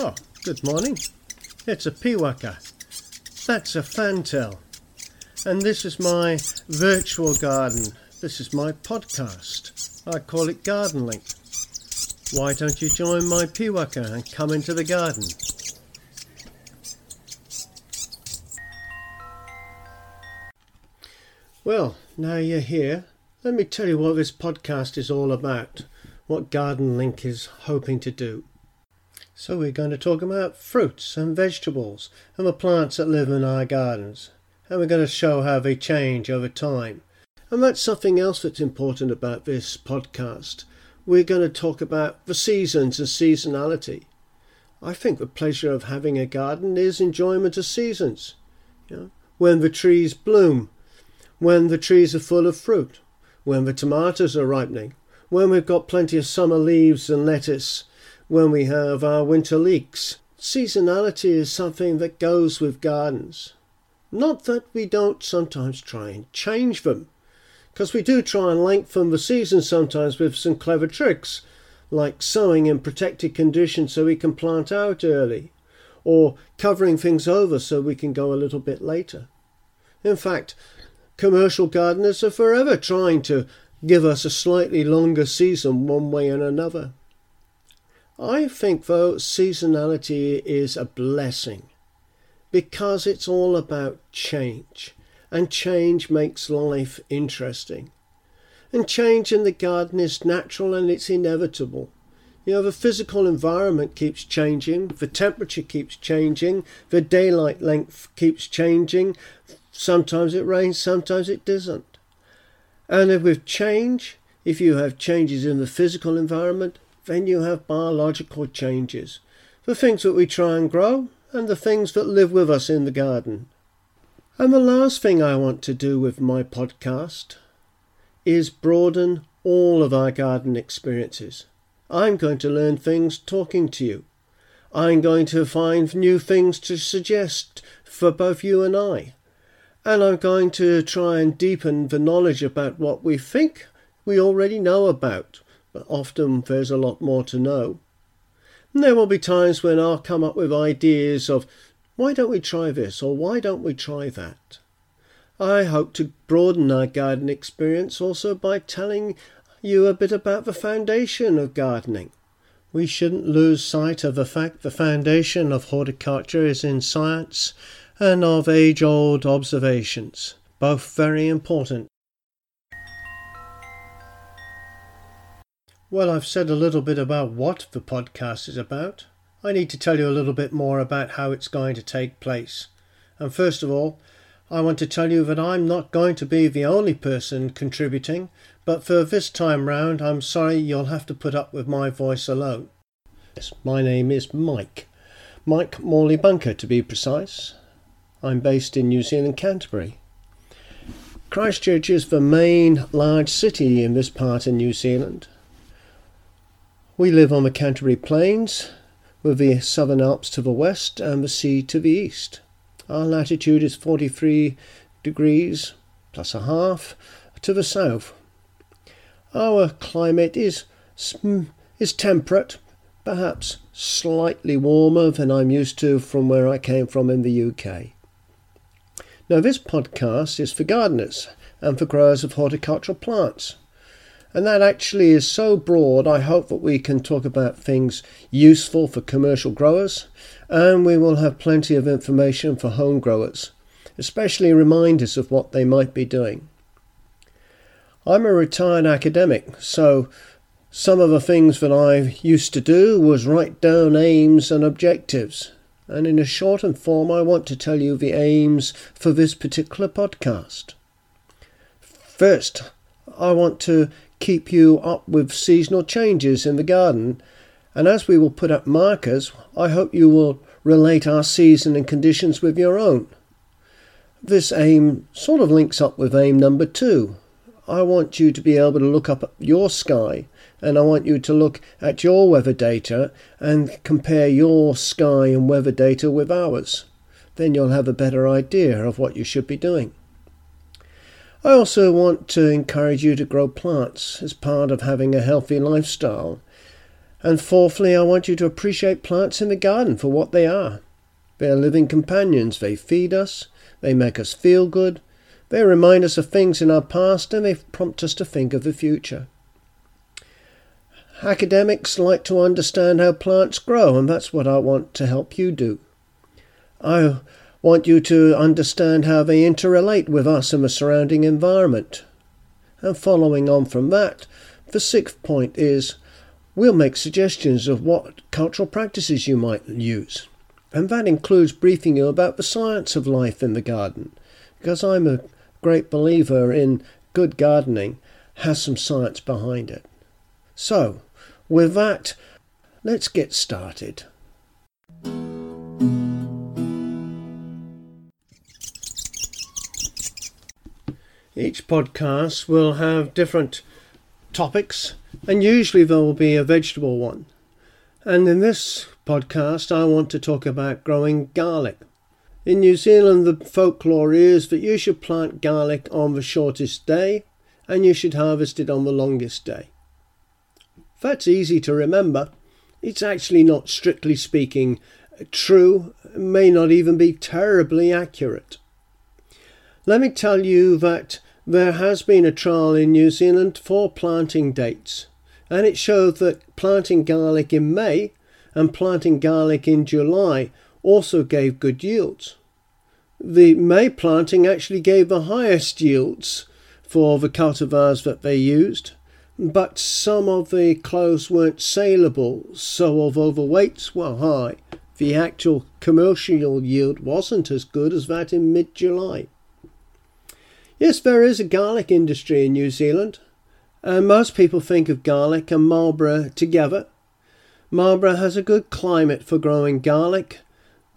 Oh, good morning. It's a piwaka. That's a fantail. And this is my virtual garden. This is my podcast. I call it Garden Link. Why don't you join my piwaka and come into the garden? Well, now you're here, let me tell you what this podcast is all about, what Garden Link is hoping to do. So, we're going to talk about fruits and vegetables and the plants that live in our gardens, and we're going to show how they change over time. And that's something else that's important about this podcast. We're going to talk about the seasons and seasonality. I think the pleasure of having a garden is enjoyment of seasons. You know, when the trees bloom, when the trees are full of fruit, when the tomatoes are ripening, when we've got plenty of summer leaves and lettuce, when we have our winter leeks. Seasonality is something that goes with gardens. Not that we don't sometimes try and change them, because we do try and lengthen the season sometimes with some clever tricks, like sowing in protected conditions so we can plant out early, or covering things over so we can go a little bit later. In fact, commercial gardeners are forever trying to give us a slightly longer season one way and another. I think, though, seasonality is a blessing because it's all about change, and change makes life interesting. And change in the garden is natural and it's inevitable. You know, the physical environment keeps changing, the temperature keeps changing, the daylight length keeps changing. Sometimes it rains, sometimes it doesn't. And if with change, if you have changes in the physical environment, then you have biological changes. The things that we try and grow and the things that live with us in the garden. And the last thing I want to do with my podcast is broaden all of our garden experiences. I'm going to learn things talking to you. I'm going to find new things to suggest for both you and I. And I'm going to try and deepen the knowledge about what we think we already know about, but often there's a lot more to know. And there will be times when I'll come up with ideas of why don't we try this or why don't we try that. I hope to broaden our garden experience also by telling you a bit about the foundation of gardening. We shouldn't lose sight of the fact the foundation of horticulture is in science and of age old observations, both very important. Well, I've said a little bit about what the podcast is about. I need to tell you a little bit more about how it's going to take place. And first of all, I want to tell you that I'm not going to be the only person contributing, but for this time round, I'm sorry you'll have to put up with my voice alone. Yes, my name is Mike. Mike Morley Bunker, to be precise. I'm based in New Zealand, Canterbury. Christchurch is the main large city in this part of New Zealand, we live on the Canterbury Plains, with the Southern Alps to the west and the sea to the east. Our latitude is 43 degrees plus a half to the south. Our climate is is temperate, perhaps slightly warmer than I'm used to from where I came from in the UK. Now, this podcast is for gardeners and for growers of horticultural plants. And that actually is so broad, I hope that we can talk about things useful for commercial growers, and we will have plenty of information for home growers, especially reminders of what they might be doing. I'm a retired academic, so some of the things that I used to do was write down aims and objectives. And in a shortened form, I want to tell you the aims for this particular podcast. First, I want to keep you up with seasonal changes in the garden, and as we will put up markers, I hope you will relate our season and conditions with your own. This aim sort of links up with aim number two. I want you to be able to look up your sky and I want you to look at your weather data and compare your sky and weather data with ours. Then you'll have a better idea of what you should be doing. I also want to encourage you to grow plants as part of having a healthy lifestyle. And fourthly, I want you to appreciate plants in the garden for what they are. They are living companions. They feed us, they make us feel good, they remind us of things in our past, and they prompt us to think of the future. Academics like to understand how plants grow, and that's what I want to help you do. I want you to understand how they interrelate with us and the surrounding environment. And following on from that, the sixth point is we'll make suggestions of what cultural practices you might use. And that includes briefing you about the science of life in the garden, because I'm a great believer in good gardening has some science behind it. So, with that, let's get started. Each podcast will have different topics, and usually there will be a vegetable one. And in this podcast, I want to talk about growing garlic. In New Zealand, the folklore is that you should plant garlic on the shortest day and you should harvest it on the longest day. That's easy to remember. It's actually not strictly speaking true, may not even be terribly accurate. Let me tell you that there has been a trial in New Zealand for planting dates, and it showed that planting garlic in May and planting garlic in July also gave good yields. The May planting actually gave the highest yields for the cultivars that they used, but some of the cloves weren't saleable, so although the weights were high, the actual commercial yield wasn't as good as that in mid July. Yes, there is a garlic industry in New Zealand, and most people think of garlic and Marlborough together. Marlborough has a good climate for growing garlic,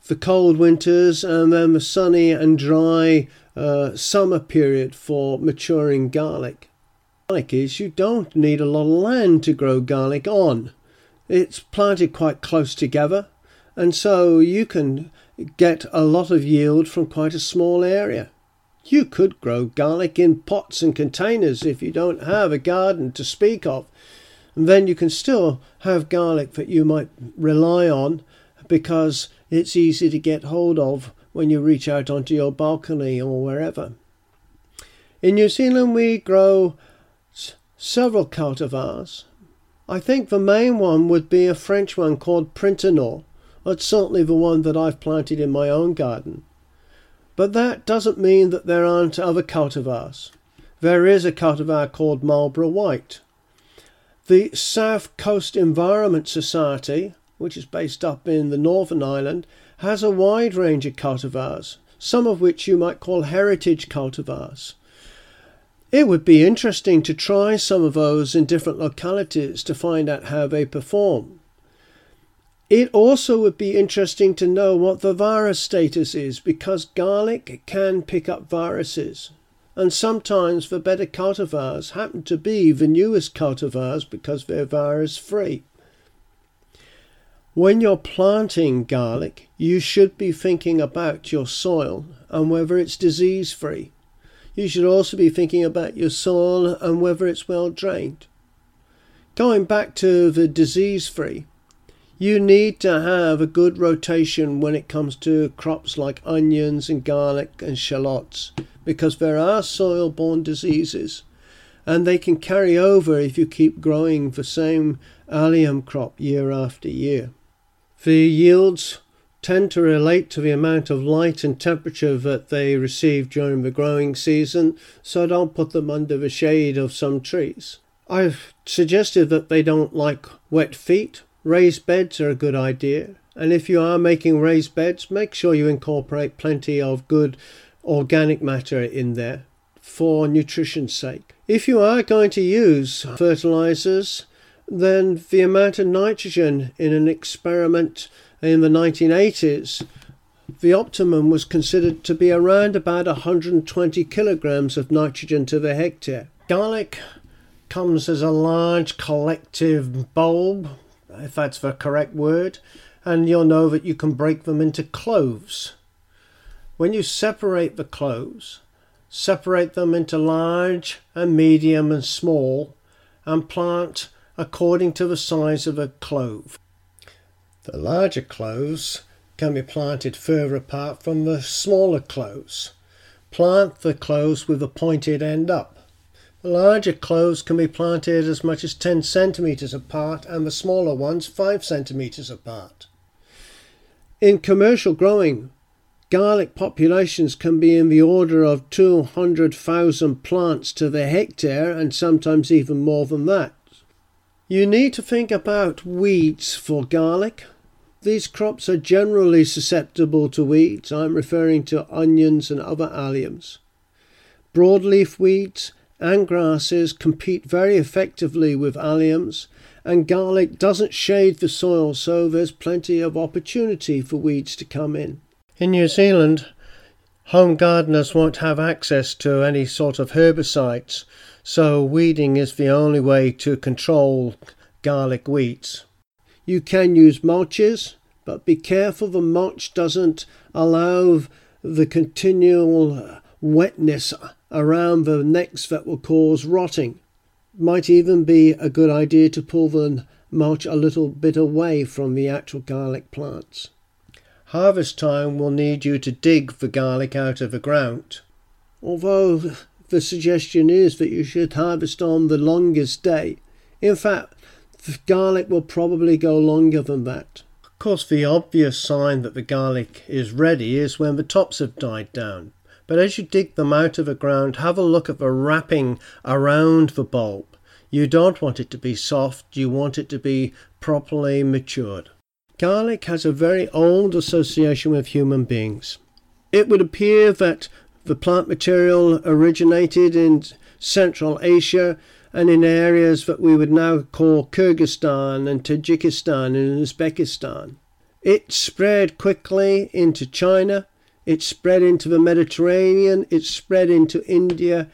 the cold winters, and then the sunny and dry uh, summer period for maturing garlic garlic is you don't need a lot of land to grow garlic on. It's planted quite close together, and so you can get a lot of yield from quite a small area. You could grow garlic in pots and containers if you don't have a garden to speak of. And then you can still have garlic that you might rely on because it's easy to get hold of when you reach out onto your balcony or wherever. In New Zealand, we grow several cultivars. I think the main one would be a French one called Printanor. That's certainly the one that I've planted in my own garden. But that doesn't mean that there aren't other cultivars. There is a cultivar called Marlborough White. The South Coast Environment Society, which is based up in the Northern Island, has a wide range of cultivars, some of which you might call heritage cultivars. It would be interesting to try some of those in different localities to find out how they perform. It also would be interesting to know what the virus status is because garlic can pick up viruses. And sometimes the better cultivars happen to be the newest cultivars because they're virus free. When you're planting garlic, you should be thinking about your soil and whether it's disease free. You should also be thinking about your soil and whether it's well drained. Going back to the disease free, you need to have a good rotation when it comes to crops like onions and garlic and shallots because there are soil borne diseases and they can carry over if you keep growing the same allium crop year after year. The yields tend to relate to the amount of light and temperature that they receive during the growing season, so don't put them under the shade of some trees. I've suggested that they don't like wet feet. Raised beds are a good idea, and if you are making raised beds, make sure you incorporate plenty of good organic matter in there for nutrition's sake. If you are going to use fertilizers, then the amount of nitrogen in an experiment in the 1980s, the optimum was considered to be around about 120 kilograms of nitrogen to the hectare. Garlic comes as a large collective bulb, if that's the correct word, and you'll know that you can break them into cloves. When you separate the cloves, separate them into large and medium and small, and plant according to the size of a clove. The larger cloves can be planted further apart from the smaller cloves. Plant the cloves with the pointed end up. The larger cloves can be planted as much as 10 centimetres apart and the smaller ones 5 centimetres apart. In commercial growing, garlic populations can be in the order of 200,000 plants to the hectare and sometimes even more than that. You need to think about weeds for garlic. These crops are generally susceptible to weeds. I'm referring to onions and other alliums. Broadleaf weeds and grasses compete very effectively with alliums, and garlic doesn't shade the soil, so there's plenty of opportunity for weeds to come in. In New Zealand, home gardeners won't have access to any sort of herbicides, so weeding is the only way to control garlic weeds. You can use mulches, but be careful the mulch doesn't allow the continual wetness around the necks that will cause rotting. Might even be a good idea to pull the mulch a little bit away from the actual garlic plants. Harvest time will need you to dig the garlic out of the ground. Although the suggestion is that you should harvest on the longest day. In fact, the garlic will probably go longer than that. Of course, the obvious sign that the garlic is ready is when the tops have died down. But as you dig them out of the ground, have a look at the wrapping around the bulb. You don't want it to be soft, you want it to be properly matured. Garlic has a very old association with human beings. It would appear that the plant material originated in Central Asia and in areas that we would now call Kyrgyzstan and Tajikistan and Uzbekistan. It spread quickly into China, it spread into the Mediterranean, it spread into India,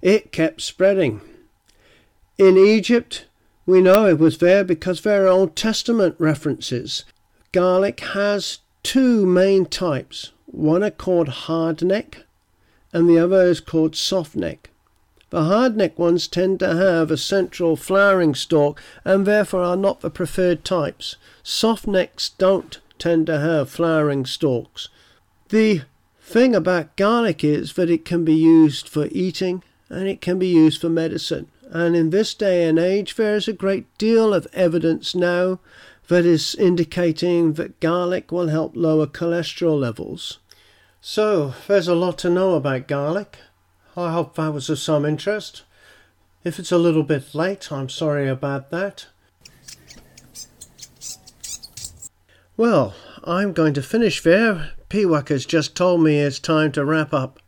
it kept spreading. In Egypt, we know it was there because there are Old Testament references. Garlic has two main types. One are called hard neck, and the other is called soft neck. The hard neck ones tend to have a central flowering stalk and therefore are not the preferred types. Soft necks don't tend to have flowering stalks. The thing about garlic is that it can be used for eating and it can be used for medicine. And in this day and age, there is a great deal of evidence now that is indicating that garlic will help lower cholesterol levels. So, there's a lot to know about garlic. I hope that was of some interest. If it's a little bit late, I'm sorry about that. Well, I'm going to finish there. Piwak has just told me it's time to wrap up.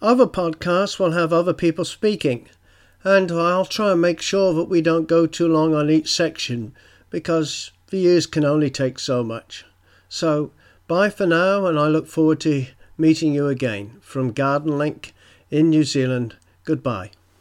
Other podcasts will have other people speaking, and I'll try and make sure that we don't go too long on each section because the years can only take so much. So, bye for now, and I look forward to meeting you again from Garden Link in New Zealand. Goodbye.